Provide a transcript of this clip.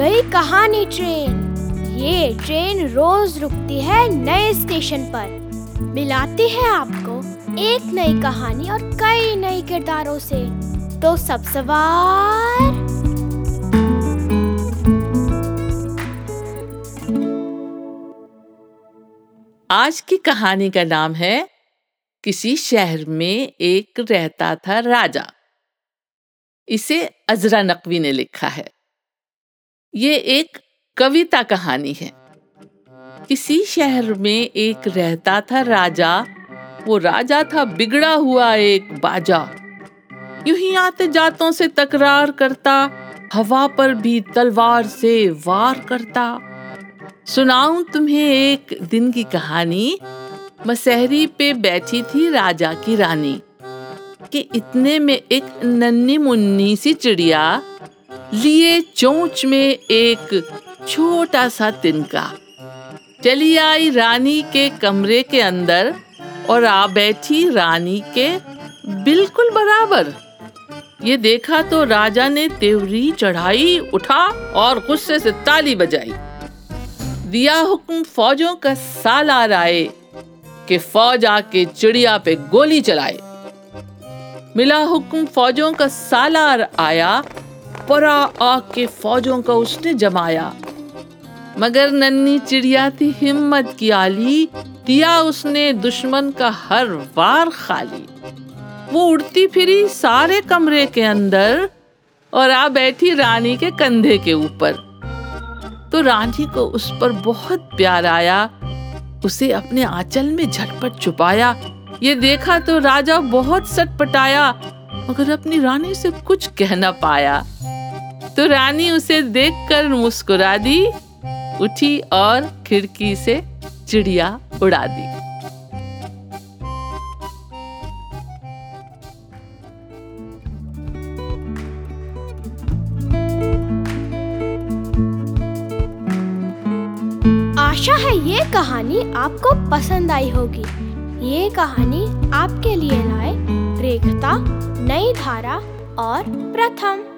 कहानी ट्रेन। ये ट्रेन रोज रुकती है नए स्टेशन पर। मिलाती है आपको एक नई कहानी और कई नए किरदारों से। तो सब सवार। आज की कहानी का नाम है, किसी शहर में एक रहता था राजा। इसे अजरा नकवी ने लिखा है। ये एक कविता कहानी है। किसी शहर में एक रहता था राजा, वो राजा था बिगड़ा हुआ एक बाजा। यूँ ही आते जातों से तकरार करता, हवा पर भी तलवार से वार करता। सुनाऊं तुम्हें एक दिन की कहानी। मसहरी पे बैठी थी राजा की रानी, कि इतने में एक नन्नी मुन्नी सी चिड़िया लिए चोंच में एक छोटा सा तिनका। चली आई रानी के कमरे के अंदर और आ बैठी रानी के बिल्कुल बराबर। ये देखा तो राजा ने तेवरी चढ़ाई उठा और गुस्से से ताली बजाई। दिया हुक्म फौजों का सालार आए कि फौज आके चिड़िया पे गोली चलाए। मिला हुक्म फौजों का सालार आया परा आके फौजों का उसने जमाया। मगर नन्नी चिड़िया थी हिम्मत की आली, दिया उसने दुश्मन का हर वार खाली। वो उड़ती फिरी सारे कमरे के अंदर और आ बैठी रानी के कंधे के ऊपर। तो रानी को उस पर बहुत प्यार आया, उसे अपने आंचल में झटपट छुपाया। ये देखा तो राजा बहुत सटपटाया, मगर अपनी रानी से कुछ कह ना पाया। तो रानी उसे देखकर मुस्कुरा दी, उठी और खिड़की से चिड़िया उड़ा दी। आशा है ये कहानी आपको पसंद आई होगी। ये कहानी आपके लिए लाए रेखता, नई धारा और प्रथम।